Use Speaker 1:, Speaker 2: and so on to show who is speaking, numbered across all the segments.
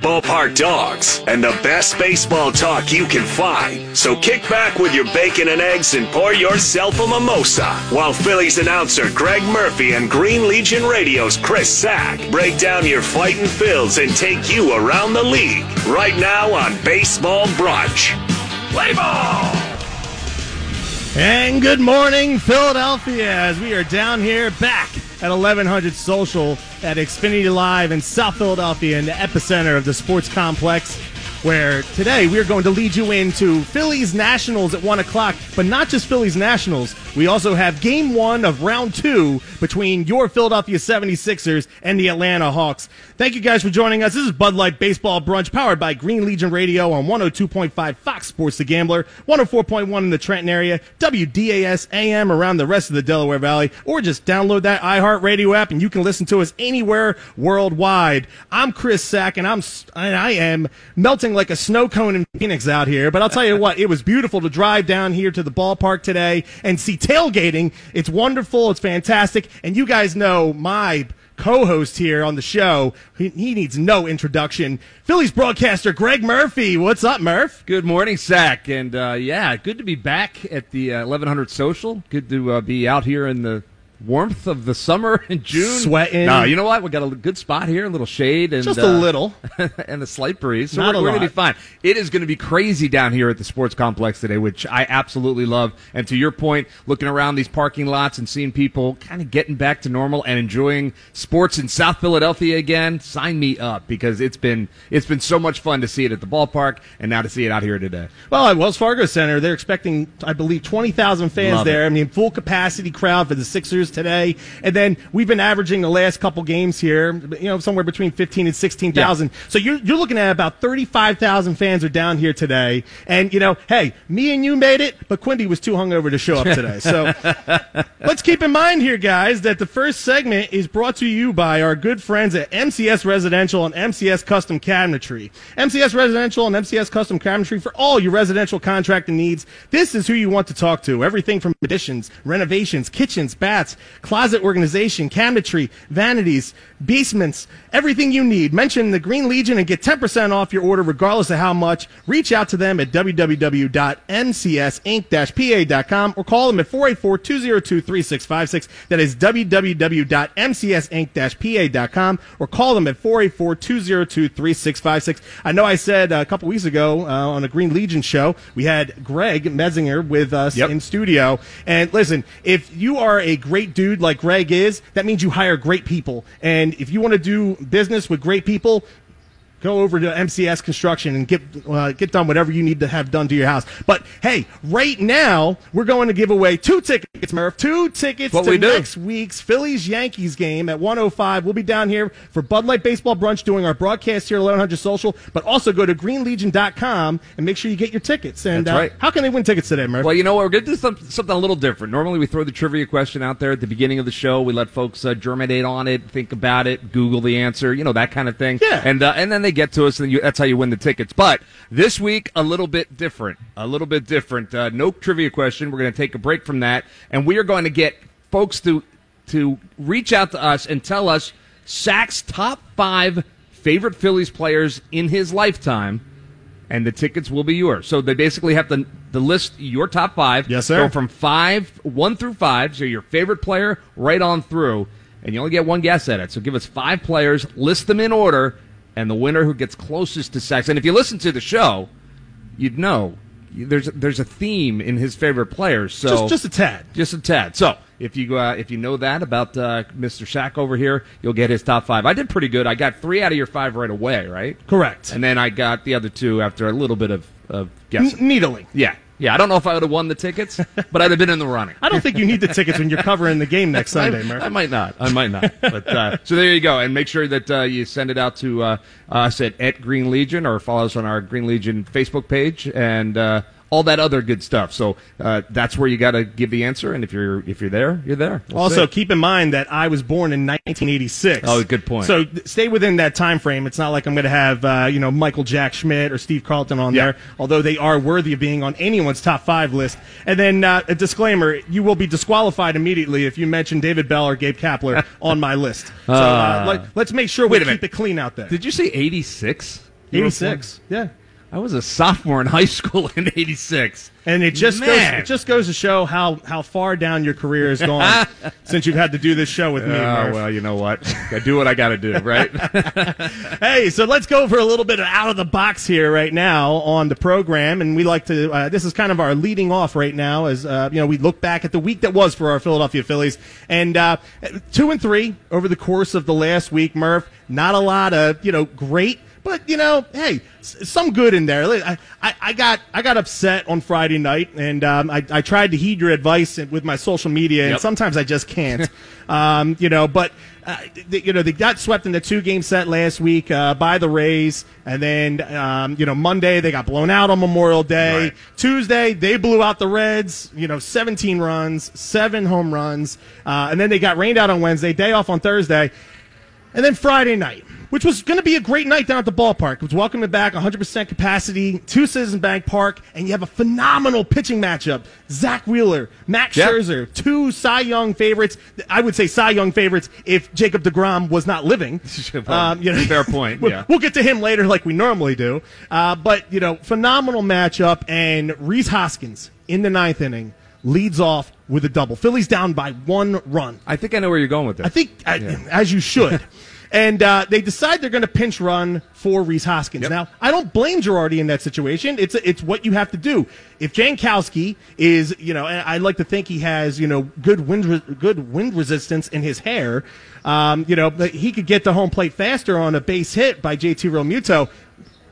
Speaker 1: Ballpark dogs and the best baseball talk you can find. So kick back with your bacon and eggs and pour yourself a mimosa while Phillies announcer Greg Murphy and Green Legion Radio's Chris Sack break down your fighting Phils and take you around the league. Right now on Baseball Brunch. Play ball!
Speaker 2: And good morning, Philadelphia, as we are down here back at 1100 Social at Xfinity Live in South Philadelphia in the epicenter of the sports complex. Where today we are going to lead you into Phillies Nationals at 1 o'clock, but not just Phillies Nationals. We also have game one of round two between your Philadelphia 76ers and the Atlanta Hawks. Thank you guys for joining us. This is Bud Light Baseball Brunch powered by Green Legion Radio on 102.5 Fox Sports The Gambler, 104.1 in the Trenton area, WDAS AM around the rest of the Delaware Valley, or just download that iHeartRadio app and you can listen to us anywhere worldwide. I'm Chris Sack and I'm and I am melting like a snow cone in Phoenix out here. But I'll tell you what, it was beautiful to drive down here to the ballpark today and see tailgating. It's wonderful. It's fantastic. And you guys know my co-host here on the show. He, he, needs no introduction. Phillies broadcaster Greg Murphy. What's up, Murph?
Speaker 3: Good morning, Sack. And uh, yeah, good to be back at the uh, 1100 Social. Good to uh, be out here in the warmth of the summer in June.
Speaker 2: Sweating.
Speaker 3: No, you know what? We got a good spot here, a little shade and
Speaker 2: just a uh, little,
Speaker 3: and a slight breeze. So Not we're, we're going to be fine. It is going to be crazy down here at the sports complex today, which I absolutely love. And to your point, looking around these parking lots and seeing people kind of getting back to normal and enjoying sports in South Philadelphia again, sign me up because it's been it's been so much fun to see it at the ballpark and now to see it out here today.
Speaker 2: Well, at Wells Fargo Center, they're expecting, I believe, twenty thousand fans
Speaker 3: love
Speaker 2: there.
Speaker 3: It.
Speaker 2: I mean, full capacity crowd for the Sixers today. And then we've been averaging the last couple games here, you know, somewhere between 15 and 16,000. Yeah. So you're, you're looking at about 35,000 fans are down here today. And, you know, hey, me and you made it, but Quimby was too hungover to show up today. So let's keep in mind here, guys, that the first segment is brought to you by our good friends at MCS Residential and MCS Custom Cabinetry. MCS Residential and MCS Custom Cabinetry for all your residential contracting needs. This is who you want to talk to. Everything from additions, renovations, kitchens, baths, closet organization, cabinetry, vanities, basements, everything you need. Mention the Green Legion and get 10% off your order regardless of how much. Reach out to them at www.mcsinc-pa.com or call them at 484-202-3656. That is www.mcsinc-pa.com or call them at 484-202-3656. I know I said a couple weeks ago uh, on a Green Legion show, we had Greg Messinger with us yep. in studio. And listen, if you are a great dude like Greg is, that means you hire great people. And if you want to do business with great people, Go over to MCS Construction and get uh, get done whatever you need to have done to your house. But hey, right now we're going to give away two tickets, Murph. Two tickets
Speaker 3: what
Speaker 2: to next week's Phillies Yankees game at 105. We'll be down here for Bud Light Baseball Brunch doing our broadcast here at 1100 Social. But also go to greenlegion.com and make sure you get your tickets. And
Speaker 3: That's right.
Speaker 2: Uh, how can they win tickets today, Murph?
Speaker 3: Well, you know what? We're going to do something, something a little different. Normally we throw the trivia question out there at the beginning of the show. We let folks uh, germinate on it, think about it, Google the answer, you know that kind of thing.
Speaker 2: Yeah.
Speaker 3: And uh, and then they get to us and you that's how you win the tickets. But this week, a little bit different. A little bit different. Uh, no trivia question. We're going to take a break from that, and we are going to get folks to to reach out to us and tell us Sack's top five favorite Phillies players in his lifetime, and the tickets will be yours. So they basically have to, to list your top five.
Speaker 2: Yes, sir.
Speaker 3: Go from five, one through five, so your favorite player right on through, and you only get one guess at it. So give us five players, list them in order, and the winner who gets closest to sex. And if you listen to the show, you'd know there's there's a theme in his favorite players. So
Speaker 2: just, just a tad,
Speaker 3: just a tad. So if you uh, if you know that about uh, Mr. Sack over here, you'll get his top five. I did pretty good. I got three out of your five right away, right?
Speaker 2: Correct.
Speaker 3: And then I got the other two after a little bit of, of guessing.
Speaker 2: N- needling.
Speaker 3: Yeah. Yeah, I don't know if I would have won the tickets, but I'd have been in the running.
Speaker 2: I don't think you need the tickets when you're covering the game next Sunday, Murph.
Speaker 3: I might not. I might not. But uh, so there you go, and make sure that uh, you send it out to uh, us at, at Green Legion or follow us on our Green Legion Facebook page and uh, all that other good stuff. So uh, that's where you got to give the answer, and if you're if you're there, you're there.
Speaker 2: We'll also, see. keep in mind that I was born in 1986.
Speaker 3: Oh, good point.
Speaker 2: So stay within that time frame. It's not like I'm going to have uh, you know Michael Jack Schmidt or Steve Carlton on there, although they are worthy of being on anyone's top five list. And then uh, a disclaimer: you will be disqualified immediately if you mention David Bell or Gabe Kapler on my list. So uh, let, us make sure we
Speaker 3: keep
Speaker 2: it clean out there.
Speaker 3: Did you say 86?
Speaker 2: 86. Yeah.
Speaker 3: I was a sophomore in high school in '86.
Speaker 2: And it just goes it just goes to show how, how far down your career has gone since you've had to do this show with me.
Speaker 3: Oh
Speaker 2: Murph.
Speaker 3: well, you know what? I do what I got to do, right?
Speaker 2: Hey, so let's go for a little bit of out of the box here right now on the program, and we like to. Uh, this is kind of our leading off right now, as uh, you know, we look back at the week that was for our Philadelphia Phillies, and uh, two and three over the course of the last week. Murph, not a lot of you know great. But you know, hey, some good in there. I, I, I got I got upset on Friday night, and um, I, I tried to heed your advice with my social media, and
Speaker 3: Yep.
Speaker 2: sometimes I just can't. um, you know, but uh, th- you know they got swept in the two game set last week uh, by the Rays, and then um, you know Monday they got blown out on Memorial Day.
Speaker 3: Right.
Speaker 2: Tuesday they blew out the Reds. You know, 17 runs, seven home runs, uh, and then they got rained out on Wednesday. Day off on Thursday. And then Friday night, which was going to be a great night down at the ballpark. It was welcoming back 100% capacity to Citizen Bank Park, and you have a phenomenal pitching matchup. Zack Wheeler, Max
Speaker 3: Yeah.
Speaker 2: Scherzer, two Cy Young favorites. I would say Cy Young favorites if Jacob DeGrom was not living. Um,
Speaker 3: Well, fair point,
Speaker 2: we'll,
Speaker 3: yeah.
Speaker 2: we'll get to him later like we normally do. Uh, but, you know, phenomenal matchup, and Rhys Hoskins in the ninth inning leads off with a double. Phillies down by one run.
Speaker 3: I think I know where you're going with this.
Speaker 2: I think, I, as you should. and uh, they decide they're going to pinch run for Rhys Hoskins.
Speaker 3: Yep.
Speaker 2: Now, I don't blame Girardi in that situation. It's it's what you have to do. If Jankowski is, you know, and I like to think he has, you know, good wind re- good wind resistance in his hair. Um, you know, but he could get to home plate faster on a base hit by JT Realmuto.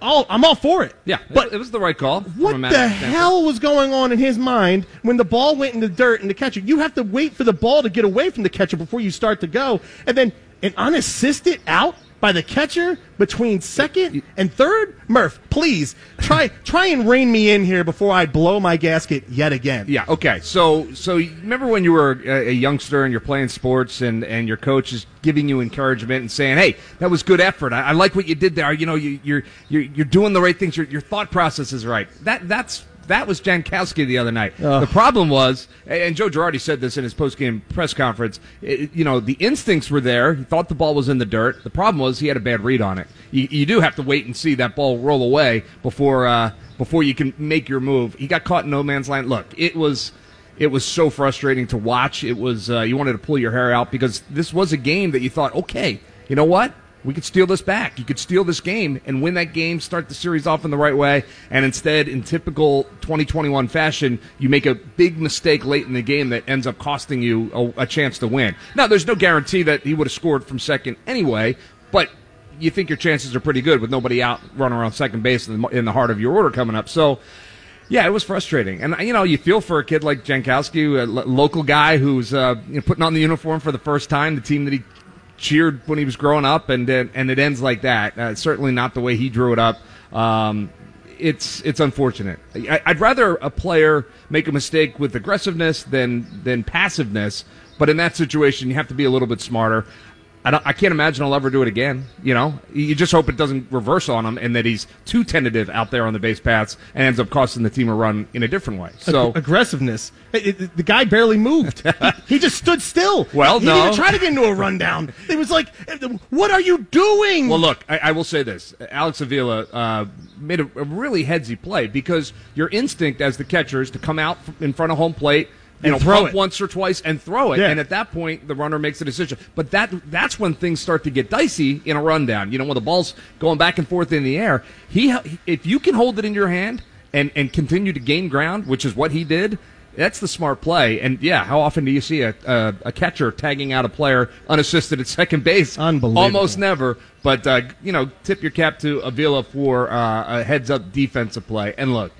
Speaker 2: All, I'm all for it.
Speaker 3: yeah,
Speaker 2: but
Speaker 3: it, it was the right call.
Speaker 2: what the
Speaker 3: standpoint.
Speaker 2: hell was going on in his mind when the ball went in the dirt and the catcher? You have to wait for the ball to get away from the catcher before you start to go, and then an unassisted out by the catcher between second and third. Murph, please try try and rein me in here before I blow my gasket yet again.
Speaker 3: Yeah. Okay. So, so remember when you were a, youngster and you're playing sports, and and your coach is giving you encouragement and saying, "Hey, that was good effort. I, I like what you did there. You know, you, you're you're you're doing the right things. Your your thought process is right. That that's." That was Jankowski the other night.
Speaker 2: Ugh.
Speaker 3: The problem was, and Joe Girardi said this in his post-game press conference. it- you know, the instincts were there. He thought the ball was in the dirt. The problem was he had a bad read on it. You, you do have to wait and see that ball roll away before uh, before you can make your move. He got caught in no man's land. Look, it was it was so frustrating to watch. It was uh, you wanted to pull your hair out because this was a game that you thought, okay, you know what? We could steal this back. You could steal this game and win that game, start the series off in the right way, and instead, in typical 2021 fashion, you make a big mistake late in the game that ends up costing you a, a chance to win. Now, there's no guarantee that he would have scored from second anyway, but you think your chances are pretty good with nobody out running around second base in the, in the heart of your order coming up. So, yeah, it was frustrating, and you know you feel for a kid like Jankowski, a lo- local guy who's uh, you know, putting on the uniform for the first time, the team that he cheered when he was growing up, and and it ends like that. Uh, certainly not the way he drew it up. Um, it's it's unfortunate. I, I'd rather a player make a mistake with aggressiveness than than passiveness. But in that situation, you have to be a little bit smarter. I, don't, I can't imagine I'll ever do it again. You know, you just hope it doesn't reverse on him and that he's too tentative out there on the base paths and ends up costing the team a run in a different way. So
Speaker 2: Ag- aggressiveness. It- it- the guy barely moved. he, he just stood still.
Speaker 3: Well,
Speaker 2: he
Speaker 3: no.
Speaker 2: didn't even try to get into a rundown. It was like, what are you doing?
Speaker 3: Well, look, I, I will say this: Alex Avila uh, made a, a really headsy play because your instinct as the catcher is to come out in front of home plate, you know,
Speaker 2: throw it.
Speaker 3: once or twice and throw it,
Speaker 2: Yeah.
Speaker 3: and at that point, the runner makes a decision. But that that's when things start to get dicey in a rundown. You know, when the ball's going back and forth in the air, he if you can hold it in your hand and and continue to gain ground, which is what he did. That's the smart play, and yeah, how often do you see a, a, a catcher tagging out a player unassisted at second base?
Speaker 2: Unbelievable.
Speaker 3: Almost never. But uh, you know, tip your cap to Avila for uh, a heads-up defensive play. And look,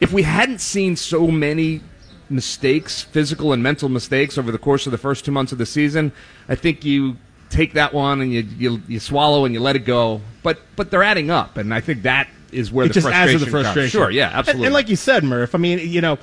Speaker 3: if we hadn't seen so many mistakes, physical and mental mistakes, over the course of the first two months of the season, I think you take that one and you you, you swallow and you let it go. But but they're adding up, and I think that is where
Speaker 2: it
Speaker 3: the
Speaker 2: just adds
Speaker 3: frustration
Speaker 2: to the frustration.
Speaker 3: Comes. Sure, yeah,
Speaker 2: And-
Speaker 3: absolutely.
Speaker 2: And, like you said, Murph, I mean, you know,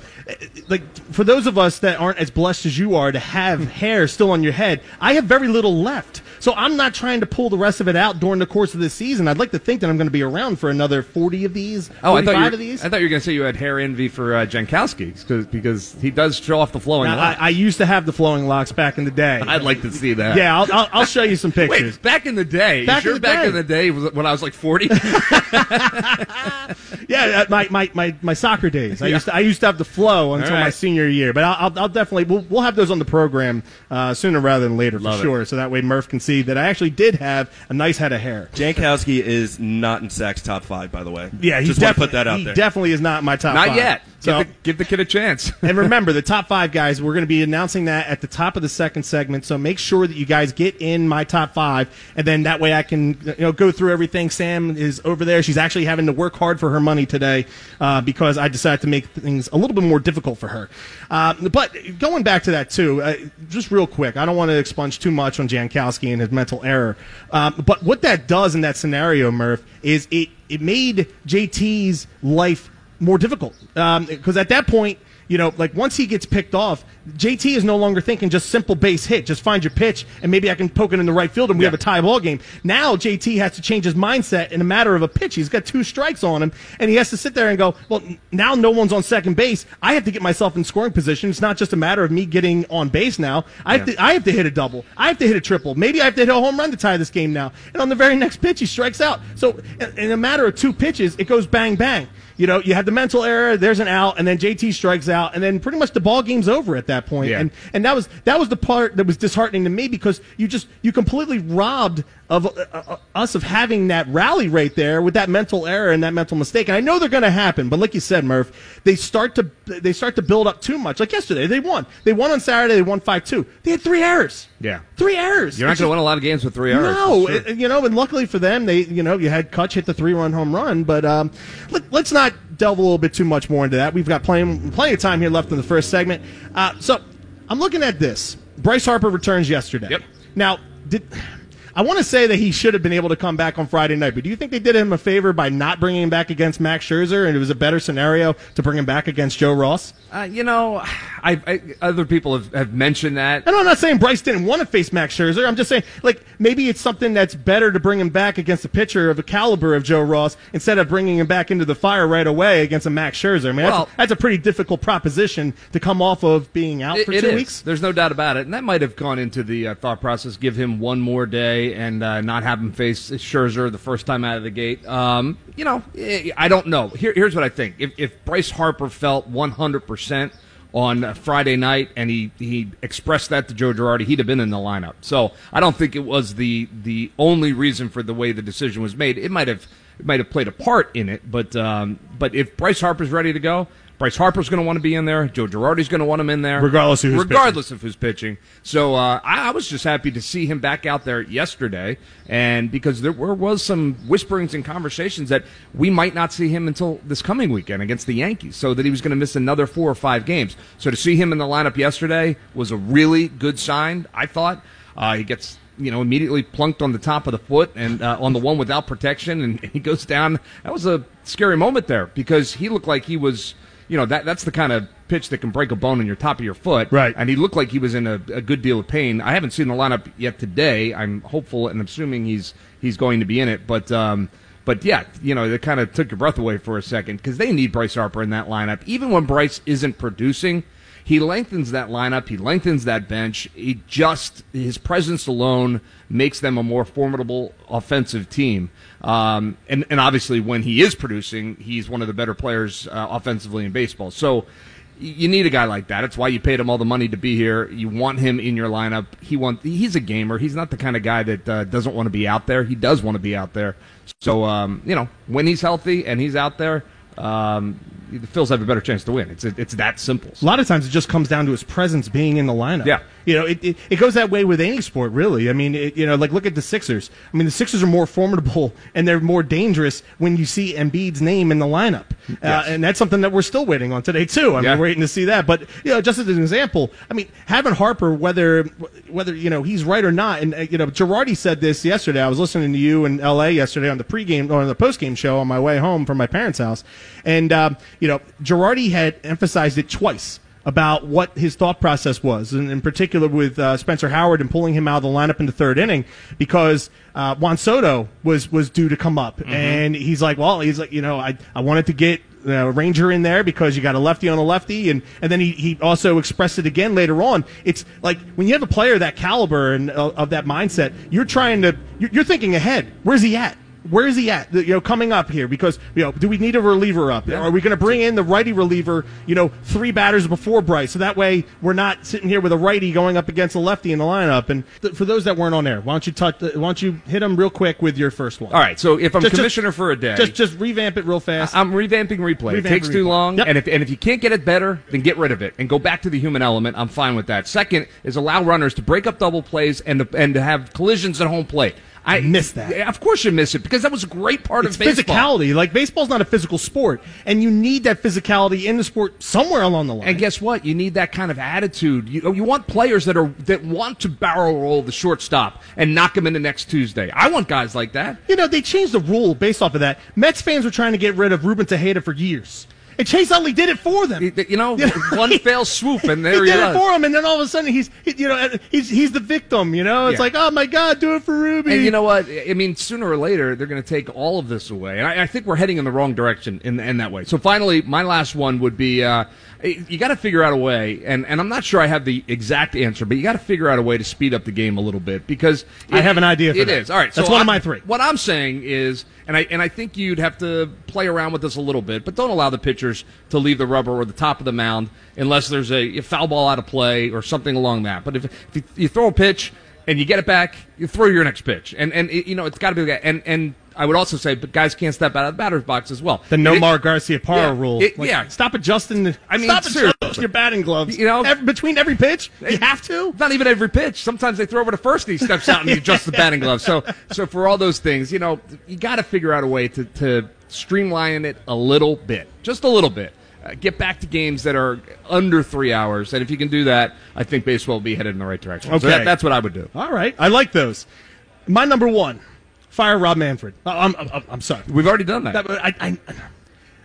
Speaker 2: like for those of us that aren't as blessed as you are to have hair still on your head, I have very little left. So I'm not trying to pull the rest of it out during the course of this season. I'd like to think that I'm going to be around for another 40 of these.
Speaker 3: Oh, I thought, you were,
Speaker 2: of these.
Speaker 3: I thought you were going to say you had hair envy for uh, Jankowski because because he does show off the flowing.
Speaker 2: Now,
Speaker 3: locks.
Speaker 2: I, I used to have the flowing locks back in the day.
Speaker 3: I'd like to see that.
Speaker 2: yeah, I'll, I'll, I'll show you some pictures.
Speaker 3: Wait, back in the day,
Speaker 2: Back
Speaker 3: sure
Speaker 2: in the
Speaker 3: back
Speaker 2: day.
Speaker 3: in the day when I was like 40?
Speaker 2: Yeah, uh, my, my, my, my soccer days. I used to, I used to have the flow until
Speaker 3: right.
Speaker 2: my senior year, but I'll, I'll, I'll definitely we'll, we'll have those on the program uh, sooner rather than later
Speaker 3: Love
Speaker 2: for
Speaker 3: it.
Speaker 2: sure. So that way Murph can see that I actually did have a nice head of hair.
Speaker 4: Jankowski is not in Sack's top five, by the way.
Speaker 2: Yeah, he
Speaker 4: just put that out
Speaker 2: he
Speaker 4: there.
Speaker 2: definitely is not my top.
Speaker 3: Not
Speaker 2: five.
Speaker 3: yet.
Speaker 2: So
Speaker 3: give, the, give the kid a chance.
Speaker 2: and remember, the top five guys, we're going to be announcing that at the top of the second segment. So make sure that you guys get in my top five, and then that way I can you know go through everything. Sam is over there; she's actually having to work hard for her money today uh, because I decided to make things a little bit more difficult for her. Uh, but going back to that too, uh, just real quick, I don't want to expunge too much on Jankowski and his mental error. Um, but what that does in that scenario, Murph, is it it made JT's life more difficult because at that point you know like once he gets picked off jt is no longer thinking just simple base hit just find your pitch and maybe i can poke it in the right field and we
Speaker 3: Yeah.
Speaker 2: have a tie ball game. Now jt has to change his mindset in a matter of a pitch. He's got two strikes on him and he has to sit there and go well now no one's on second base. I have to get myself in scoring position. It's not just a matter of me getting on base now. I have,
Speaker 3: Yeah.
Speaker 2: to, I have to hit a double. I have to hit a triple. Maybe i have to hit a home run to tie this game now. And on the very next pitch he strikes out. So in, in a matter of two pitches it goes bang bang you know, you had the mental error. There's an out, and then JT strikes out, and then pretty much the ball game's over at that point.
Speaker 3: Yeah.
Speaker 2: And and that was that was the part that was disheartening to me because you just you completely robbed of uh, uh, us of having that rally right there with that mental error and that mental mistake. And I know they're going to happen, but like you said, Murph, they start to they start to build up too much. Like yesterday, they won. They won on Saturday. They won five two. They had three errors.
Speaker 3: Yeah.
Speaker 2: three errors.
Speaker 3: You're not going to win a lot of games with three errors.
Speaker 2: no,
Speaker 3: sure.
Speaker 2: it- you know, and luckily for them, they, you know, you had Kutch hit the three-run home run. But um, let, let's not delve a little bit too much more into that. We've got plenty, plenty of time here left in the first segment. Uh, so I'm looking at this. Bryce Harper returns yesterday.
Speaker 3: Yep.
Speaker 2: Now, did I want to say that he should have been able to come back on Friday night, but do you think they did him a favor by not bringing him back against Max Scherzer, and it was a better scenario to bring him back against Joe Ross?
Speaker 3: Uh, you know, I, I, other people have, have mentioned that.
Speaker 2: And I'm not saying Bryce didn't want to face Max Scherzer. I'm just saying, like, maybe it's something that's better to bring him back against a pitcher of a caliber of Joe Ross instead of bringing him back into the fire right away against a Max Scherzer. I mean,
Speaker 3: Well-
Speaker 2: that's, that's a pretty difficult proposition to come off of being out
Speaker 3: It-
Speaker 2: for two weeks.
Speaker 3: There's no doubt about it, and that might have gone into the uh, thought process. Give him one more day and uh, not have him face Scherzer the first time out of the gate. Um, you know, eh, I don't know. Here, here's what I think: if, if Bryce Harper felt 100 percent on Friday night and he he expressed that to Joe Girardi, he'd have been in the lineup. So I don't think it was the the only reason for the way the decision was made. It might have it might have played a part in it, but um, but if Bryce Harper's ready to go. Bryce Harper's going to want to be in there. Joe Girardi's going to want him in there,
Speaker 2: Regardless of who's
Speaker 3: regardless of who's pitching. So uh, I, I was just happy to see him back out there yesterday, and because there were, was some whisperings and conversations that we might not see him until this coming weekend against the Yankees, so that he was going to miss another four or five games. So to see him in the lineup yesterday was a really good sign. I thought uh, he gets. You know, immediately plunked on the top of the foot and uh, on the one without protection, and he goes down. That was a scary moment there because he looked like he was you know that that's the kind of pitch that can break a bone in your top of your foot.
Speaker 2: Right.
Speaker 3: And he looked like he was in a, a good deal of pain. I haven't seen the lineup yet today. I'm hopeful and assuming he's he's going to be in it. But um, but yeah, you know, it kind of took your breath away for a second because they need Bryce Harper in that lineup. Even when Bryce isn't producing, he lengthens that lineup. He lengthens that bench. He just his presence alone makes them a more formidable offensive team. Um, and and obviously when he is producing, he's one of the better players uh, offensively in baseball. So you need a guy like that. That's why you paid him all the money to be here. You want him in your lineup. He want he's a gamer. He's not the kind of guy that uh, doesn't want to be out there. He does want to be out there. So um, you know when he's healthy and he's out there, um, the Phils have a better chance to win. It's it's that simple.
Speaker 2: A lot of times it just comes down to his presence being in the lineup.
Speaker 3: Yeah.
Speaker 2: You know, it, it, it goes that way with any sport, really. I mean, it, you know, like look at the Sixers. I mean, the Sixers are more formidable and they're more dangerous when you see Embiid's name in the lineup. Uh, and that's something that we're still waiting on today, too. I mean,
Speaker 3: Yeah.
Speaker 2: waiting to see that. But, you know, just as an example, I mean, having Harper, whether, whether you know, he's right or not, and, uh, you know, Girardi said this yesterday. I was listening to you in L.A. yesterday on the pregame or on the postgame show on my way home from my parents' house. And, um, you know, Girardi had emphasized it twice about what his thought process was, and in particular with uh, Spencer Howard and pulling him out of the lineup in the third inning because uh, Juan Soto was was due to come up, and he's like, well, he's like, you know, I I wanted to get. Uh, Ranger in there because you got a lefty on a lefty, and, and then he, he also expressed it again later on. It's like when you have a player that caliber and uh, of that mindset, you're trying to you're, you're thinking ahead. Where's he at? Where is he at? You know, coming up here because you know, do we need a reliever up? Are we going to bring in the righty reliever? You know, three batters before Bryce, so that way we're not sitting here with a righty going up against a lefty in the lineup. And th- for those that weren't on there, why don't you touch? Uh, why don't you hit them real quick with your first one?
Speaker 3: All right, so if I'm
Speaker 2: Just- just-
Speaker 3: commissioner for a day,
Speaker 2: Just just revamp it real fast.
Speaker 3: I'm revamping replay. it
Speaker 2: Revamping
Speaker 3: takes too
Speaker 2: replay.
Speaker 3: long,
Speaker 2: Yep.
Speaker 3: and if and if you can't get it better, then get rid of it and go back to the human element. I'm fine with that. Second is allow runners to break up double plays and to, and to have collisions at home plate. I
Speaker 2: miss that.
Speaker 3: Yeah, Of course you miss it because that was a great part
Speaker 2: it's
Speaker 3: of baseball.
Speaker 2: physicality. Like baseball's not a physical sport, and you need that physicality in the sport somewhere along the line.
Speaker 3: And guess what? You need that kind of attitude. You, you want players that are that want to barrel roll the shortstop and knock him into next Tuesday. I want guys like that.
Speaker 2: You know, they changed the rule based off of that. Mets fans were trying to get rid of Ruben Tejada for years. And Chase Utley did it for them.
Speaker 3: You know,
Speaker 2: You know,
Speaker 3: one
Speaker 2: he-
Speaker 3: fell swoop and there
Speaker 2: he
Speaker 3: he,
Speaker 2: did it for him, and then all of a sudden he's, he, you know, he's he's the victim. You know, it's
Speaker 3: Yeah.
Speaker 2: like, oh my God, do it for Ruby.
Speaker 3: And you know what? I mean, sooner or later, they're going to take all of this away. And I, I think we're heading in the wrong direction in, in that way. So finally, my last one would be uh, you got to figure out a way, and, and I'm not sure I have the exact answer, but you got to figure out a way to speed up the game a little bit because
Speaker 2: I have an idea for
Speaker 3: It
Speaker 2: that.
Speaker 3: is. All right.
Speaker 2: That's
Speaker 3: so
Speaker 2: one of
Speaker 3: I-
Speaker 2: my three.
Speaker 3: What I'm saying is, and I, and I think you'd have to play around with this a little bit, but don't allow the pitchers to leave the rubber or the top of the mound unless there's a, a foul ball out of play or something along that. But if, if you, you throw a pitch and you get it back, you throw your next pitch. And, and it, you know, it's got to be, and, and I would also say, but guys can't step out of the batter's box as well.
Speaker 2: the
Speaker 3: It-
Speaker 2: Nomar Garciaparra
Speaker 3: Yeah,
Speaker 2: rule.
Speaker 3: it-
Speaker 2: Like,
Speaker 3: yeah.
Speaker 2: Stop adjusting. The,
Speaker 3: I mean,
Speaker 2: stop
Speaker 3: seriously.
Speaker 2: adjusting your batting gloves.
Speaker 3: You know-
Speaker 2: Ev- between every pitch, you have to.
Speaker 3: Not even every pitch. Sometimes they throw over to first and he steps out and he adjusts the batting gloves. So, so for all those things, you know, you got to figure out a way to, to streamline it a little bit, just a little bit. Uh, get back to games that are under three hours, and if you can do that, I think baseball will be headed in the right direction. So
Speaker 2: Okay.
Speaker 3: that, that's what I would do.
Speaker 2: All right, I like those. My number one, fire Rob Manfred. Uh, I'm, I'm, I'm sorry.
Speaker 3: We've already done that.
Speaker 2: That, I, I,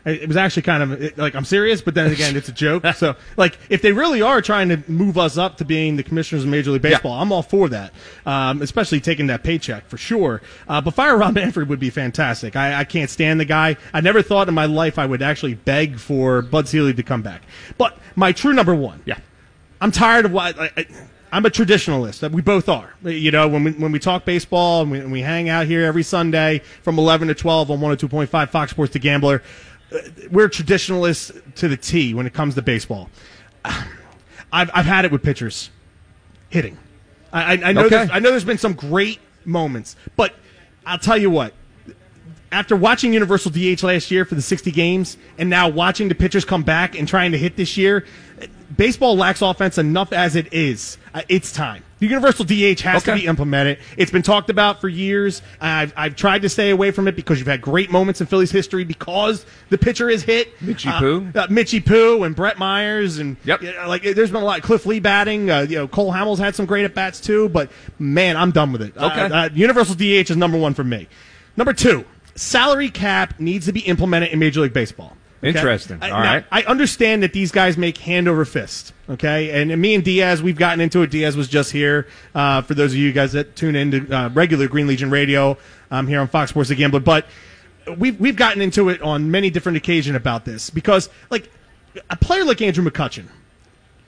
Speaker 2: I, it was actually kind of it- like I'm serious, but then again, it's a joke. So, like, if they really are trying to move us up to being the commissioners of Major League Baseball, I'm all for that. Um, especially taking that paycheck for sure. Uh, but fire Rob Manfred would be fantastic. I, I can't stand the guy. I never thought in my life I would actually beg for Bud Selig to come back. But my true number one,
Speaker 3: yeah.
Speaker 2: I'm tired of what I, I, I'm a traditionalist. We both are. You know, when we when we talk baseball and we, and we hang out here every Sunday from 11 to 12 on 102.5 Fox Sports The Gambler, uh, we're traditionalists to the T when it comes to baseball. I've I've had it with pitchers hitting. I, I, I know
Speaker 3: Okay.
Speaker 2: I know there's been some great moments, but I'll tell you what. After watching Universal DH last year for the 60 games, and now watching the pitchers come back and trying to hit this year, baseball lacks offense enough as it is. Uh, it's time. The Universal DH has to be implemented. It's been talked about for years. I've, I've tried to stay away from it because you've had great moments in Phillies history because the pitcher is hit.
Speaker 3: Mitchie
Speaker 2: Uh,
Speaker 3: Poo.
Speaker 2: uh, Mitchie Poo and Brett Myers and
Speaker 3: Yep.
Speaker 2: you know, like there's been a lot. Of Cliff Lee batting. Uh, you know, Cole Hamels had some great at bats too. But man, I'm done with it.
Speaker 3: Okay.
Speaker 2: Uh, uh, Universal DH is number one for me. Number two, salary cap needs to be implemented in Major League Baseball. Okay?
Speaker 3: Interesting.
Speaker 2: I,
Speaker 3: All
Speaker 2: now,
Speaker 3: right.
Speaker 2: I understand that these guys make hand over fist. Okay, and, and me and Diaz, we've gotten into it. Diaz was just here. Uh, for those of you guys that tune in to uh, regular Green Legion Radio, um, here on Fox Sports The Gambler, but we've we've gotten into it on many different occasions about this because like a player like Andrew McCutchen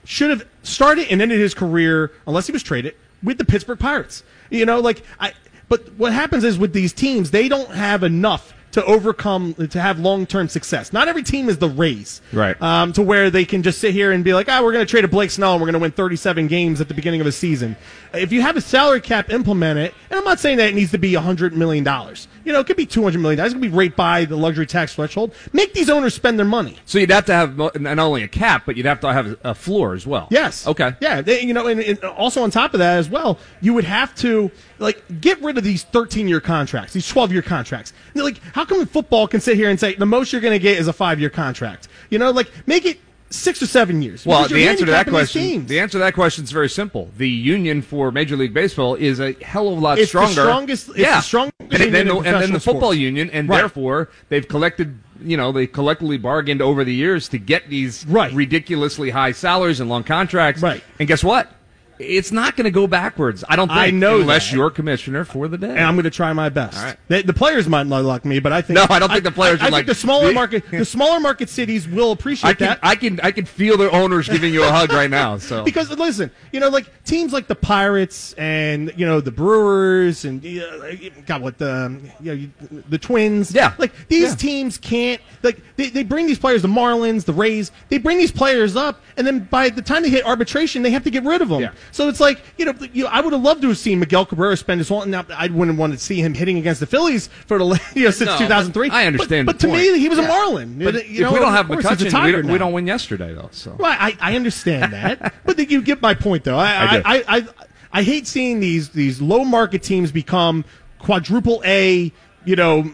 Speaker 2: should have started and ended his career unless he was traded with the Pittsburgh Pirates. You know, like I. But what happens is with these teams, they don't have enough to overcome to have long term success. Not every team is the Rays,
Speaker 3: Right.
Speaker 2: Um, to where they can just sit here and be like, "Ah, we're going to trade a Blake Snell and we're going to win 37 games at the beginning of a season." If you have a salary cap implemented, and I'm not saying that it needs to be 100 million dollars. You know, it could be 200 million dollars. It could be right by the luxury tax threshold. Make these owners spend their money.
Speaker 3: So you'd have to have not only a cap, but you'd have to have a floor as well.
Speaker 2: Yes.
Speaker 3: Okay.
Speaker 2: Yeah. They, you know, and, and also on top of that as well, you would have to like get rid of these 13 year contracts, these 12 year contracts. Like, how come football can sit here and say the most you're going to get is a five year contract? You know, like make it six or seven years.
Speaker 3: Well, the answer to that question, the answer to that question is very simple. The union for Major League Baseball is a hell of a lot stronger.
Speaker 2: it's
Speaker 3: stronger.
Speaker 2: the strongest. It's
Speaker 3: yeah.
Speaker 2: the strong, players
Speaker 3: and, then the, and then the football
Speaker 2: sports.
Speaker 3: union, and
Speaker 2: Right.
Speaker 3: therefore they've collected, you know, they collectively bargained over the years to get these
Speaker 2: Right.
Speaker 3: ridiculously high salaries and long contracts.
Speaker 2: Right.
Speaker 3: And guess what? It's not going to go backwards. I don't think.
Speaker 2: I know
Speaker 3: unless
Speaker 2: that.
Speaker 3: you're commissioner for the day.
Speaker 2: and I'm going to try my best.
Speaker 3: All right.
Speaker 2: The, the players might not like me, but I think
Speaker 3: No, I don't think the players
Speaker 2: I,
Speaker 3: are
Speaker 2: I
Speaker 3: like-
Speaker 2: think the smaller
Speaker 3: the-
Speaker 2: market, the smaller market cities will appreciate
Speaker 3: I can,
Speaker 2: that.
Speaker 3: I can, I can feel the owners giving you a hug right now. So
Speaker 2: Because listen, you know, like teams like the Pirates and you know the Brewers and uh, God, what the you know the Twins.
Speaker 3: Yeah.
Speaker 2: like these
Speaker 3: Yeah.
Speaker 2: teams can't like they, they bring these players, the Marlins, the Rays. They bring these players up, and then by the time they hit arbitration, they have to get rid of them.
Speaker 3: Yeah.
Speaker 2: So it's like you know, you know, I would have loved to have seen Miguel Cabrera spend his whole. Now I wouldn't want to see him hitting against the Phillies for the you know since
Speaker 3: No,
Speaker 2: 2003.
Speaker 3: I understand
Speaker 2: but, but to me, he was a Marlin.
Speaker 3: But
Speaker 2: You know,
Speaker 3: if we don't have McCutchen, we don't, we don't win yesterday though. So
Speaker 2: Well, I, I understand that, but the, you get my point, though. I.
Speaker 3: I,
Speaker 2: I, I, I hate seeing these these low market teams become quadruple A, you know,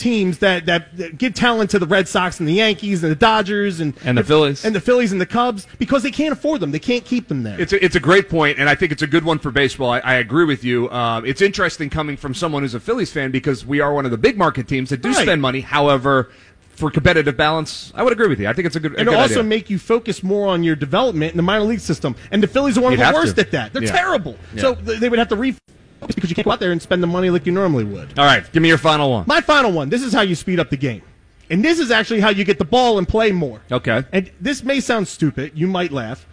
Speaker 2: teams that, that, that give talent to the Red Sox and the Yankees and the Dodgers and
Speaker 3: And the Phillies.
Speaker 2: and the Phillies and the Cubs because they can't afford them. They can't keep them there.
Speaker 3: It's a, it's a great point, and I think it's a good one for baseball. I, I agree with you. Uh, it's interesting coming from someone who's a Phillies fan because we are one of the big market teams that do
Speaker 2: Right.
Speaker 3: spend money. However, for competitive balance, I would agree with you. I think it's a good, a
Speaker 2: and
Speaker 3: good
Speaker 2: also
Speaker 3: idea.
Speaker 2: make you focus more on your development in the minor league system. And the Phillies are one
Speaker 3: You'd
Speaker 2: of the worst
Speaker 3: to.
Speaker 2: at that. They're
Speaker 3: Yeah.
Speaker 2: terrible.
Speaker 3: Yeah.
Speaker 2: So they would have to refocus because you can't go out there and spend the money like you normally would.
Speaker 3: All right, give me your final one.
Speaker 2: My final one. This is how you speed up the game. And this is actually how you get the ball and play more.
Speaker 3: Okay.
Speaker 2: And this may sound stupid. You might laugh.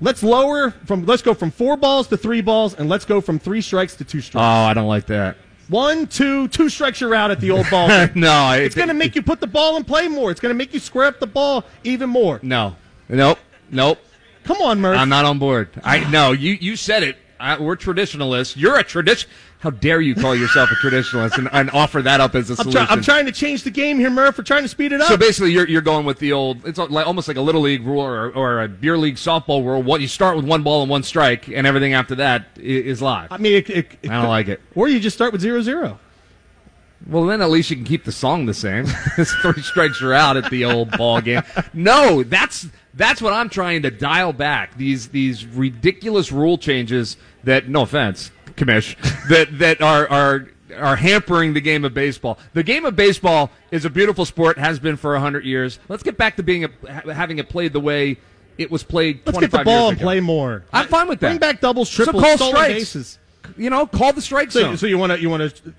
Speaker 2: Let's lower from let's go from four balls to three balls, and let's go from three strikes to two strikes.
Speaker 3: Oh, I don't like that.
Speaker 2: One, two, two strikes, you're out at the old ball.
Speaker 3: no, I,
Speaker 2: it's going to make you put the ball and play more. It's going to make you square up the ball even more.
Speaker 3: no, nope, nope.
Speaker 2: Come on, Murph.
Speaker 3: I'm not on board. I no, you you said it. I, we're traditionalists. You're a tradition. How dare you call yourself a traditionalist and, and offer that up as a
Speaker 2: I'm,
Speaker 3: solution?
Speaker 2: try- I'm trying to change the game here, Murph. We're trying to speed it up.
Speaker 3: So basically, you're, you're going with the old. It's like, almost like a little league rule or, or a beer league softball rule. What you start with one ball and one strike, and everything after that is, is live.
Speaker 2: I mean, it, it, it
Speaker 3: I don't like it.
Speaker 2: Or you just start with zero zero.
Speaker 3: Well, then at least you can keep the song the same. Three strikes are out at the old ball game. No, that's that's what I'm trying to dial back. These these ridiculous rule changes that, no offense, Commish, that that are are are hampering the game of baseball. The game of baseball is a beautiful sport, has been for hundred years. Let's get back to being a, having it played the way it was played.
Speaker 2: Let's get the ball and
Speaker 3: ago.
Speaker 2: play more.
Speaker 3: I'm fine with that.
Speaker 2: Bring back doubles, triples,
Speaker 3: so call
Speaker 2: stolen
Speaker 3: strikes.
Speaker 2: bases.
Speaker 3: You know, call the strike
Speaker 2: So,
Speaker 3: zone.
Speaker 2: so you want to you want to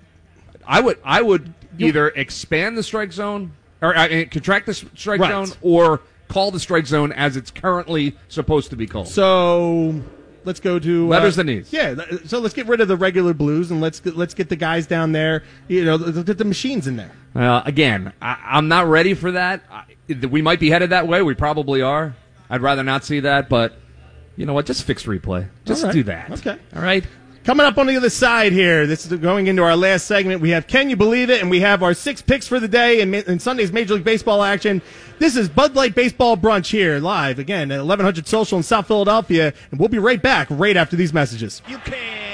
Speaker 3: I would I would either expand the strike zone or uh, I mean, contract the strike
Speaker 2: Right.
Speaker 3: zone or call the strike zone as it's currently supposed to be called.
Speaker 2: So let's go to
Speaker 3: Letters
Speaker 2: uh,
Speaker 3: and E's.
Speaker 2: Yeah, so let's get rid of the regular blues and let's get, let's get the guys down there. You know, th- th- the machines in there.
Speaker 3: Uh, again, I, I'm not ready for that. I, we might be headed that way. We probably are. I'd rather not see that, but you know what? Just fix replay. Just
Speaker 2: right.
Speaker 3: do that.
Speaker 2: Okay.
Speaker 3: All right.
Speaker 2: Coming up on the other side here, this is going into our last segment. We have Can You Believe It? And we have our six picks for the day in, in Sunday's Major League Baseball action. This is Bud Light Baseball Brunch here, live again at 1100 Social in South Philadelphia. And we'll be right back right after these messages.
Speaker 5: You can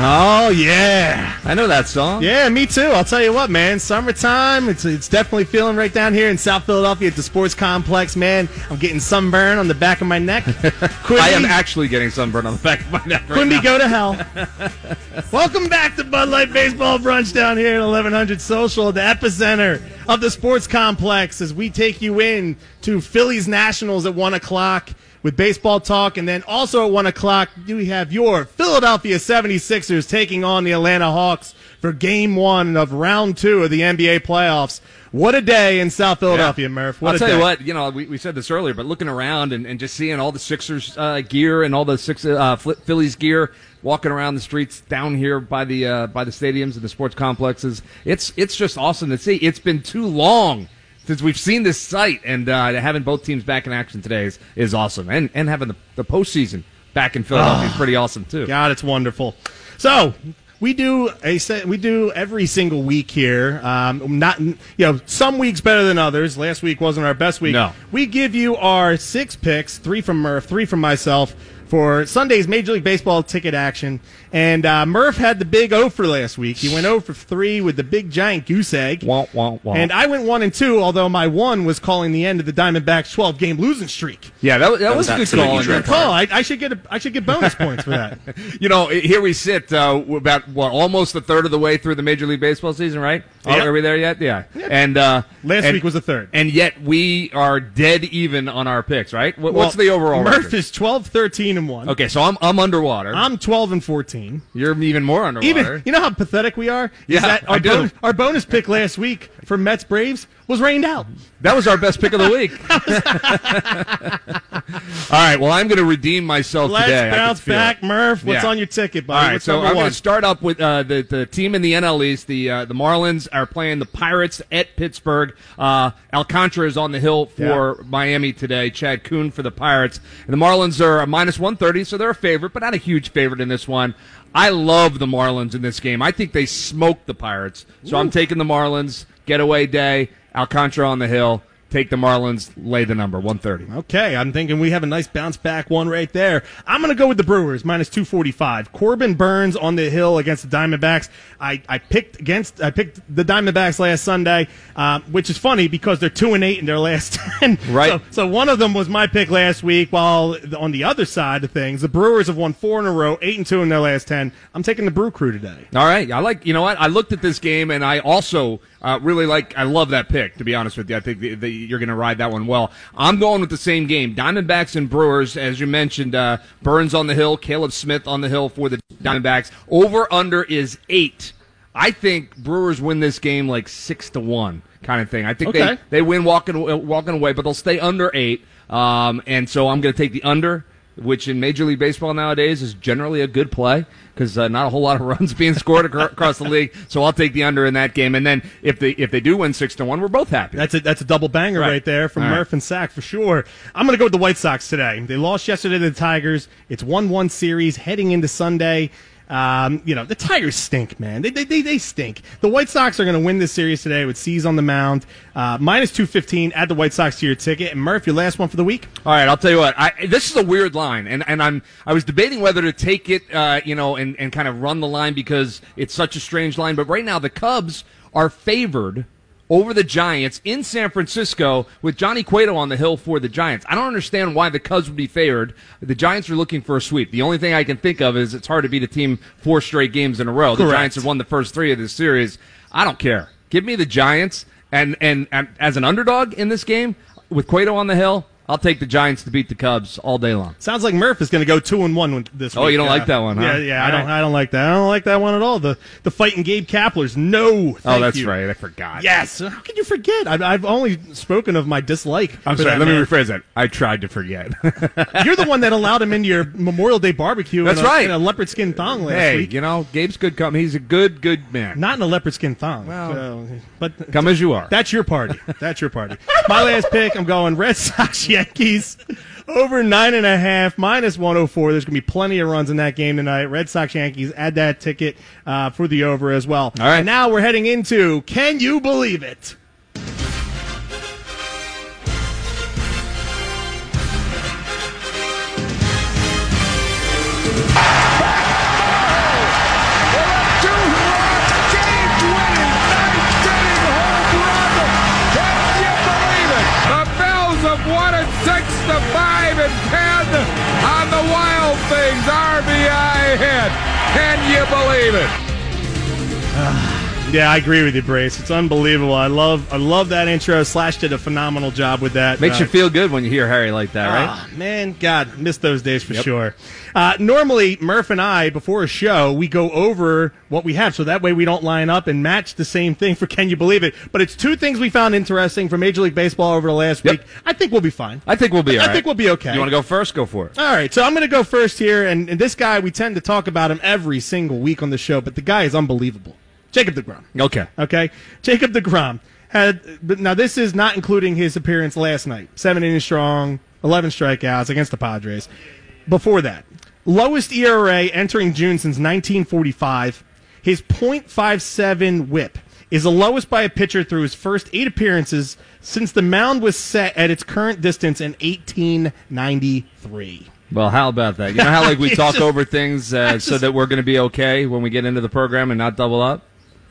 Speaker 2: Oh, yeah.
Speaker 3: I know that song.
Speaker 2: Yeah, me too. I'll tell you what, man. Summertime, it's it's definitely feeling right down here in South Philadelphia at the sports complex, man. I'm getting sunburn on the back of my neck. Quimby,
Speaker 3: I am actually getting sunburn on the back of my neck right
Speaker 2: Quimby,
Speaker 3: now.
Speaker 2: go to hell. Welcome back to Bud Light Baseball Brunch down here at 1100 Social, the epicenter of the sports complex, as we take you in to Phillies Nationals at 1 o'clock with baseball talk. And then also at 1 o'clock, we have your Philadelphia 76ers taking on the Atlanta Hawks for game one of round two of the NBA playoffs. What a day in South Philadelphia, Murph. What
Speaker 3: I'll
Speaker 2: a
Speaker 3: tell
Speaker 2: day.
Speaker 3: you what, you know, we, we said this earlier, but looking around and, and just seeing all the Sixers uh, gear and all the six uh, Phil- Phillies gear walking around the streets down here by the uh, by the stadiums and the sports complexes, it's it's just awesome to see. It's been too long since we've seen this site, and uh, having both teams back in action today is, is awesome, and and having the the postseason back in Philadelphia is pretty awesome too.
Speaker 2: God, it's wonderful. So we do a we do every single week here. Um, not you know some weeks better than others. Last week wasn't our best week.
Speaker 3: No.
Speaker 2: We give you our six picks, three from Murph, three from myself, for Sunday's Major League Baseball ticket action. And uh, Murph had the big O for last week. He went 0 for 3 with the big giant goose egg.
Speaker 3: Wah, wah, wah.
Speaker 2: And I went 1 and 2, although my 1 was calling the end of the Diamondbacks' 12 game losing streak.
Speaker 3: yeah, that, was- that was
Speaker 4: was
Speaker 3: a good
Speaker 4: absolutely
Speaker 3: call. on your
Speaker 2: Call. I, I should get a, I should get bonus points for that.
Speaker 3: You know, here we sit, uh, about what almost a third of the way through the Major League Baseball season, right? Are-
Speaker 2: Yep.
Speaker 3: Are we there yet? Yeah. And uh,
Speaker 2: Last
Speaker 3: and-
Speaker 2: week was a third.
Speaker 3: and yet we are dead even on our picks, right? What, what's the overall
Speaker 2: Murph
Speaker 3: record?
Speaker 2: is 12, 13, and 1.
Speaker 3: Okay, so I'm I'm underwater.
Speaker 2: I'm 12 and 14.
Speaker 3: You're even more underwater.
Speaker 2: Even you know how pathetic we are. Is
Speaker 3: Yeah,
Speaker 2: that
Speaker 3: I
Speaker 2: our
Speaker 3: do.
Speaker 2: Bonus, our bonus pick last week for Mets Braves was rained out.
Speaker 3: That was our best pick of the week. All right, well, I'm going to redeem myself
Speaker 2: Let's
Speaker 3: today.
Speaker 2: Bounce
Speaker 3: feel it.
Speaker 2: back, Murph. What's
Speaker 3: Yeah.
Speaker 2: on your ticket,
Speaker 3: All
Speaker 2: buddy?
Speaker 3: right,
Speaker 2: What's
Speaker 3: so I'm going to start up with uh, the the team in the NL East. The uh, the Marlins are playing the Pirates at Pittsburgh. Uh, Alcantara is on the hill for Miami today. Chad Kuhl for the Pirates. And the Marlins are a minus 130, so they're a favorite, but not a huge favorite in this one. I love the Marlins in this game. I think they smoked the Pirates, so I'm taking the Marlins. Getaway day. Alcantara on the hill. Take the Marlins. Lay the number 130.
Speaker 2: Okay, I'm thinking we have a nice bounce back one right there. I'm going to go with the Brewers, minus 245. Corbin Burnes on the hill against the Diamondbacks. I, I picked against I picked the Diamondbacks last Sunday, uh, which is funny because they're two and eight in their last ten.
Speaker 3: Right.
Speaker 2: So, so one of them was my pick last week. While on the other side of things, the Brewers have won four in a row, eight and two in their last ten. I'm taking the Brew Crew today.
Speaker 3: All right, I like. You know what? I looked at this game, and I also uh, really like. I love that pick. To be honest with you, I think the, the, you're going to ride that one well. I'm going with the same game: Diamondbacks and Brewers, as you mentioned. Uh, Burnes on the hill, Caleb Smith on the hill for the Diamondbacks. Over under is eight. I think Brewers win this game like six to one, kind of thing. I think
Speaker 2: Okay.
Speaker 3: they they win walking walking away, but they'll stay under eight. Um, and so I'm going to take the under which in Major League Baseball nowadays is generally a good play because uh, not a whole lot of runs being scored acro- across the league. So I'll take the under in that game. And then if they if they do win six to one, we're both happy.
Speaker 2: That's a that's a double banger right,
Speaker 3: Right.
Speaker 2: there from
Speaker 3: All right.
Speaker 2: Murph and Sack for sure. I'm going to go with the White Sox today. They lost yesterday to the Tigers. It's one one series heading into Sunday. Um, you know the Tigers stink, man. They they they, they stink. The White Sox are going to win this series today with Cease on the mound. Uh, minus two fifteen. Add the White Sox to your ticket. And Murph, your last one for the week.
Speaker 3: All right, I'll tell you what. I, this is a weird line, and, and I'm I was debating whether to take it, uh, you know, and, and kind of run the line because it's such a strange line. But right now, the Cubs are favored over the Giants in San Francisco with Johnny Cueto on the hill for the Giants. I don't understand why the Cubs would be favored. The Giants are looking for a sweep. The only thing I can think of is it's hard to beat a team four straight games in a row. The
Speaker 2: Correct.
Speaker 3: Giants have won the first three of this series. I don't care. Give me the Giants, and and, and as an underdog in this game with Cueto on the hill. I'll take the Giants to beat the Cubs all day long.
Speaker 2: Sounds like Murph is going to go two and one with this.
Speaker 3: Oh,
Speaker 2: week.
Speaker 3: you don't
Speaker 2: Uh,
Speaker 3: like that one, huh?
Speaker 2: Yeah, yeah. I don't.
Speaker 3: right.
Speaker 2: I don't like that. I don't like that one at all. The the fighting Gabe Kaplers. No.
Speaker 3: Oh, that's
Speaker 2: you.
Speaker 3: right. I forgot.
Speaker 2: Yes. How can you forget? I've, I've only spoken of my dislike.
Speaker 3: I'm sorry. Let me rephrase that. I tried to forget.
Speaker 2: You're the one that allowed him into your Memorial Day barbecue.
Speaker 3: That's
Speaker 2: in a,
Speaker 3: right.
Speaker 2: In a leopard skin thong last
Speaker 3: hey,
Speaker 2: week.
Speaker 3: you know, Gabe's good. Come. He's a good, good man.
Speaker 2: Not in a leopard skin thong.
Speaker 3: Well,
Speaker 2: So, but
Speaker 3: Come as you are.
Speaker 2: that's your party. That's your party. My last pick. I'm going Red Sox Yankees. Over nine and a half, minus 104. There's going to be plenty of runs in that game tonight. Red Sox Yankees. Add that ticket uh, for the over as well.
Speaker 3: All right.
Speaker 2: And now we're heading into Can You Believe It?
Speaker 6: Hit. Can you believe it?
Speaker 2: Yeah, I agree with you, Brace. It's unbelievable. I love, I love that intro. Slash did a phenomenal job with that.
Speaker 3: Makes
Speaker 2: Uh,
Speaker 3: you feel good when you hear Harry like that, right?
Speaker 2: Ah, man, God, missed those days for sure. Uh, normally, Murph and I, before a show, we go over what we have, so that way we don't line up and match the same thing for Can You Believe It? But it's two things we found interesting from Major League Baseball over the last
Speaker 3: Yep.
Speaker 2: week. I think we'll be fine.
Speaker 3: I think we'll be.
Speaker 2: I
Speaker 3: all right.
Speaker 2: think we'll be okay.
Speaker 3: You want to go first? Go for it.
Speaker 2: All right, so I'm going to go first here, and, and this guy, we tend to talk about him every single week on the show, but the guy is unbelievable. Jacob DeGrom.
Speaker 3: Okay.
Speaker 2: Okay, Jacob Degrom had. But now this is not including his appearance last night. Seven innings strong, eleven strikeouts against the Padres. Before that, lowest ERA entering June since 1945. His .57 WHIP is the lowest by a pitcher through his first eight appearances since the mound was set at its current distance in 1893.
Speaker 3: Well, how about that? You know how like we talk
Speaker 2: just-
Speaker 3: over things uh, so that we're going to be okay when we get into the program and not double up.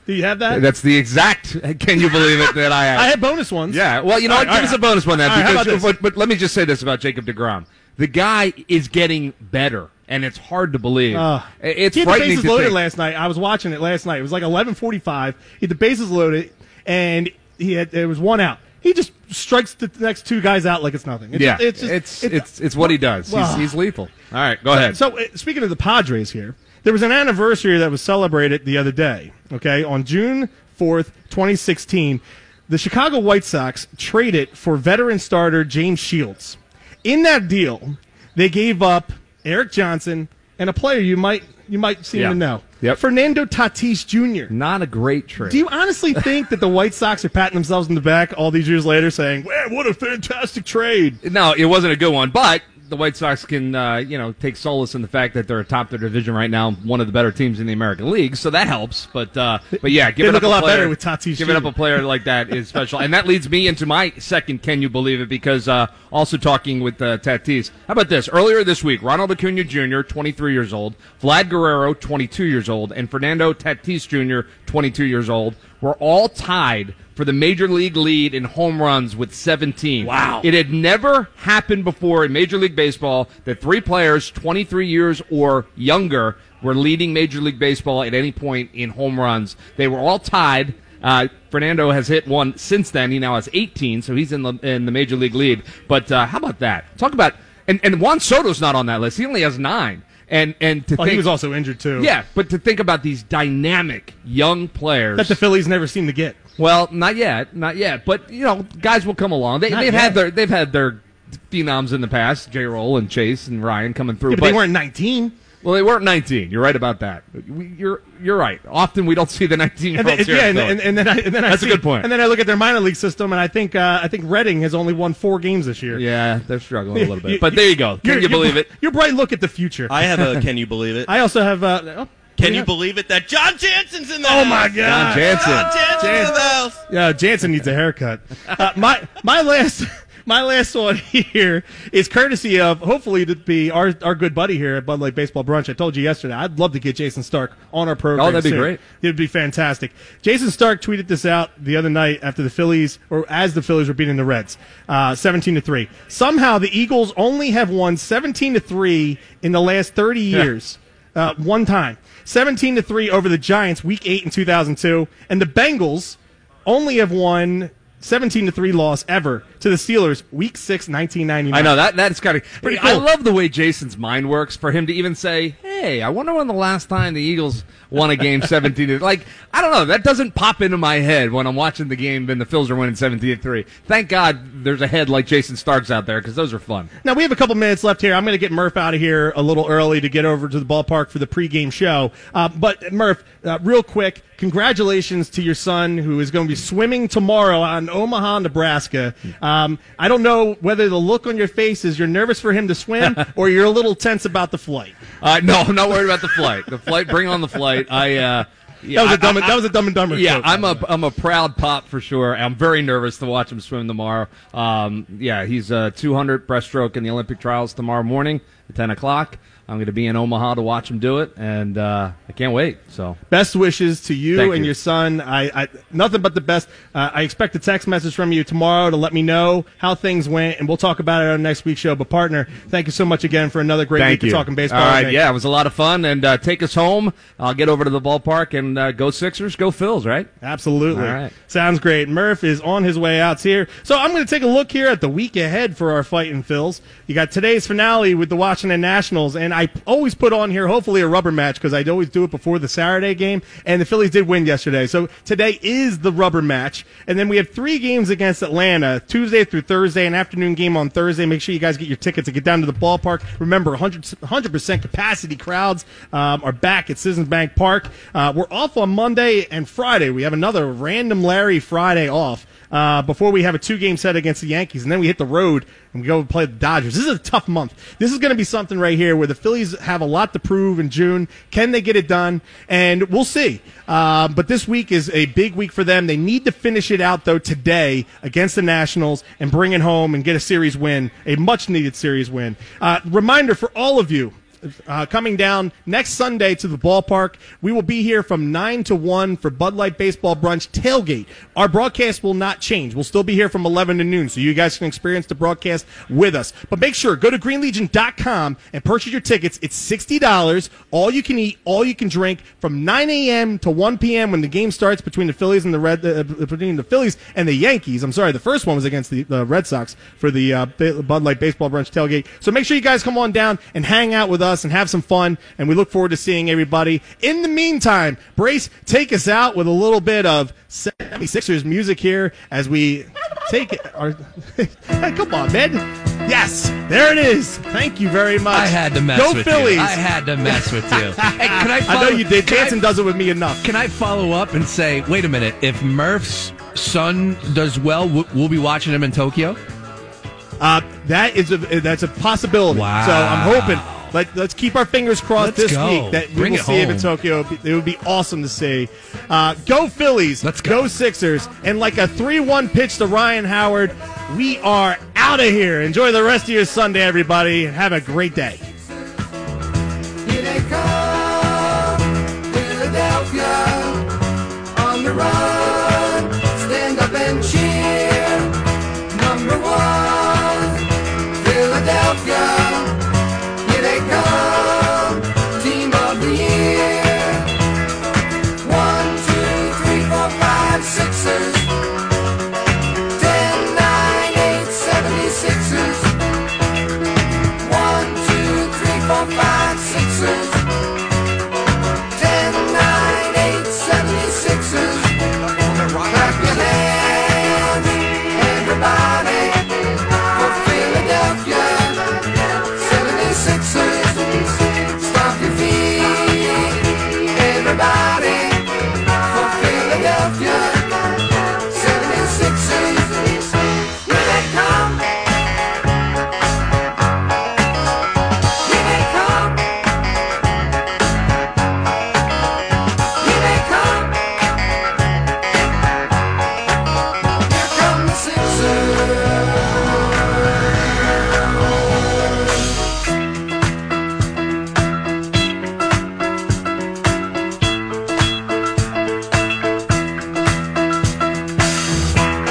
Speaker 2: Do you have that?
Speaker 3: That's the exact. Can you believe it that I have?
Speaker 2: I have bonus ones.
Speaker 3: Yeah, well, you know
Speaker 2: All
Speaker 3: what?
Speaker 2: right,
Speaker 3: Give us a bonus one then.
Speaker 2: Right,
Speaker 3: because, but, but let me just say this about Jacob DeGrom. The guy is getting better, and it's hard to believe.
Speaker 2: Uh,
Speaker 3: it's
Speaker 2: he had the bases loaded
Speaker 3: think.
Speaker 2: last night. I was watching it last night. It was like 11:45. He had the bases loaded, and he had there was one out. He just strikes the next two guys out like it's nothing. It's,
Speaker 3: yeah,
Speaker 2: it's
Speaker 3: it's,
Speaker 2: just,
Speaker 3: it's it's what he does.
Speaker 2: Well-
Speaker 3: he's, he's lethal. All right, go ahead.
Speaker 2: So, uh, speaking of the Padres here, there was an anniversary that was celebrated the other day. Okay, on June 4th, 2016, the Chicago White Sox traded for veteran starter James Shields. In that deal, they gave up Erik Johnson and a player you might you might seem
Speaker 3: Yeah.
Speaker 2: to know,
Speaker 3: Yep.
Speaker 2: Fernando Tatis Jr.
Speaker 3: Not a great trade.
Speaker 2: Do you honestly think that the White Sox are patting themselves in the back all these years later, saying, "Man, what a fantastic trade"?
Speaker 3: No, it wasn't a good one, but the White Sox can, uh, you know, take solace in the fact that they're atop their division right now, one of the better teams in the American League, so that helps. But, uh, but yeah, giving up
Speaker 2: a lot
Speaker 3: player,
Speaker 2: better with Tatis
Speaker 3: Giving up a player like that is special, and that leads me into my second. Can you believe it? Because uh, also talking with uh, Tatis. How about this? Earlier this week, Ronald Acuna Jr., 23 years old, Vlad Guerrero, 22 years old, and Fernando Tatis Jr., 22 years old, were all tied for the major league lead in home runs with 17.
Speaker 2: Wow.
Speaker 3: It had never happened before in Major League Baseball that three players 23 years or younger were leading Major League Baseball at any point in home runs. They were all tied. Uh, Fernando has hit one since then. He now has 18, so he's in the in the Major League lead. But uh, how about that? Talk about and and Juan Soto's not on that list. He only has nine. And and to oh,
Speaker 2: Well,
Speaker 3: think,
Speaker 2: he was also injured too.
Speaker 3: yeah, but to think about these dynamic young players
Speaker 2: that the Phillies never seem to get.
Speaker 3: well, not yet, not yet. But you know, guys will come along. They, they've
Speaker 2: yet.
Speaker 3: had their they've had their phenoms in the past. J. Roll and Chase and Ryan coming through.
Speaker 2: Yeah, but, they weren't 19.
Speaker 3: Well, they weren't 19. You're right about that. We, you're you're right. Often we don't see the 19 year olds here.
Speaker 2: yeah, and, and, and then I, and then I
Speaker 3: That's a good point.
Speaker 2: And then I look at their minor league system, and I think uh, I think Reading has only won four games this year.
Speaker 3: yeah, they're struggling a little bit. But there you go. Can
Speaker 2: Your-
Speaker 3: you believe it?
Speaker 2: Your bright look at the future.
Speaker 4: I have a. Can you believe it?
Speaker 2: I also have. Uh, oh,
Speaker 4: Can
Speaker 2: yeah.
Speaker 4: you believe it that John Jansen's in the
Speaker 2: Oh
Speaker 4: house?
Speaker 2: my God!
Speaker 3: John Jansen.
Speaker 4: John Jansen's in the house.
Speaker 2: Yeah, Jansen needs a haircut. Uh, my my last my last one here is courtesy of hopefully to be our our good buddy here at Bud Light Baseball Brunch. I told you yesterday I'd love to get Jayson Stark on our program.
Speaker 3: Oh, that'd be
Speaker 2: soon.
Speaker 3: great.
Speaker 2: It'd be fantastic. Jayson Stark tweeted this out the other night after the Phillies or as the Phillies were beating the Reds, uh, seventeen to three. Somehow the Eagles only have won seventeen to three in the last thirty years. Uh, one time, seventeen to three over the Giants, Week eight in two thousand two, and the Bengals only have won 17 to 3 loss ever to the Steelers week 6 1999
Speaker 3: I know that that's kind of
Speaker 2: Pretty
Speaker 3: I love the way Jayson's mind works for him to even say, "Hey, I wonder when the last time the Eagles won a game 17 to like I don't know, that doesn't pop into my head when I'm watching the game and the Phils are winning 17 to 3. Thank God there's a head like Jayson Stark's out there cuz those are fun.
Speaker 2: Now we have a couple minutes left here. I'm going to get Murph out of here a little early to get over to the ballpark for the pregame show. Uh, but Murph, uh, real quick, congratulations to your son who is going to be swimming tomorrow on Omaha, Nebraska. Um, I don't know whether the look on your face is you're nervous for him to swim or you're a little tense about the flight.
Speaker 3: Uh, no, I'm not worried about the flight. The flight bring on the flight. I uh yeah,
Speaker 2: That was a dumb.
Speaker 3: I-
Speaker 2: that was a dumb and dumber.
Speaker 3: Yeah, I'm a. I'm a proud pop for sure. I'm very nervous to watch him swim tomorrow. Um, yeah, he's uh, 200 breaststroke in the Olympic trials tomorrow morning at 10 o'clock. I'm going to be in Omaha to watch him do it, and uh, I can't wait. So
Speaker 2: Best wishes to you
Speaker 3: Thank
Speaker 2: and
Speaker 3: you.
Speaker 2: your son. I, I nothing but the best. Uh, I expect a text message from you tomorrow to let me know how things went, and we'll talk about it on next week's show. But partner, thank you so much again for another great
Speaker 3: thank
Speaker 2: week
Speaker 3: you.
Speaker 2: of talking baseball.
Speaker 3: All right, yeah, it was a lot of fun, and uh, take us home. I'll get over to the ballpark and uh, go Sixers, go Phils, right?
Speaker 2: Absolutely.
Speaker 3: All right.
Speaker 2: Sounds great. Murph is on his way out here. So I'm going to take a look here at the week ahead for our fight in Phils. You got today's finale with the Washington Nationals, and I always put on here hopefully a rubber match because I'd always do it before the Saturday game, and the Phillies did win yesterday. So today is the rubber match, and then we have three games against Atlanta, Tuesday through Thursday, an afternoon game on Thursday. Make sure you guys get your tickets and get down to the ballpark. Remember, 100 percent capacity crowds um, are back at Citizens Bank Park. Uh, we're off on Monday and Friday. We have another random Larry Friday off. Uh, before we have a two game set against the Yankees, and then we hit the road and we go play the Dodgers. This is a tough month. This is going to be something right here where the Phillies have a lot to prove in June. Can they get it done? And we'll see. Uh, but this week is a big week for them. They need to finish it out though today against the Nationals and bring it home and get a series win, a much needed series win. Uh, reminder for all of you uh, coming down next Sunday to the ballpark. We will be here from 9 to 1 for Bud Light Baseball Brunch Tailgate. Our broadcast will not change. We'll still be here from 11 to noon, so you guys can experience the broadcast with us. But make sure, go to greenlegion.com and purchase your tickets. It's $60, all you can eat, all you can drink from 9 a.m. to 1 p.m. when the game starts between the Phillies and the Red, uh, between the Phillies and the Yankees. I'm sorry, the first one was against the, the Red Sox for the uh, Bud Light Baseball Brunch Tailgate. So make sure you guys come on down and hang out with us us and have some fun. And we look forward to seeing everybody. In the meantime, Brace, take us out with a little bit of 76ers music here as we take it. Our, come on, man. Yes, there it is. Thank you very much. I
Speaker 7: had to mess
Speaker 2: Go
Speaker 7: with
Speaker 2: Phillies.
Speaker 7: you. I had to mess with you. hey, can I, follow,
Speaker 2: I know you did. Jansen does it with me enough.
Speaker 7: Can I follow up and say, wait a minute, if Murph's son does well, we'll be watching him in Tokyo?
Speaker 2: Uh, that is a that's a possibility.
Speaker 7: Wow.
Speaker 2: So I'm hoping let, us keep our fingers crossed
Speaker 7: let's
Speaker 2: this
Speaker 7: go.
Speaker 2: week that
Speaker 7: Bring
Speaker 2: we will see him in Tokyo. It would be awesome to see. Uh, go Phillies.
Speaker 7: Let's go.
Speaker 2: go Sixers. And like a 3 1 pitch to Ryan Howard, we are out of here. Enjoy the rest of your Sunday, everybody. Have a great day.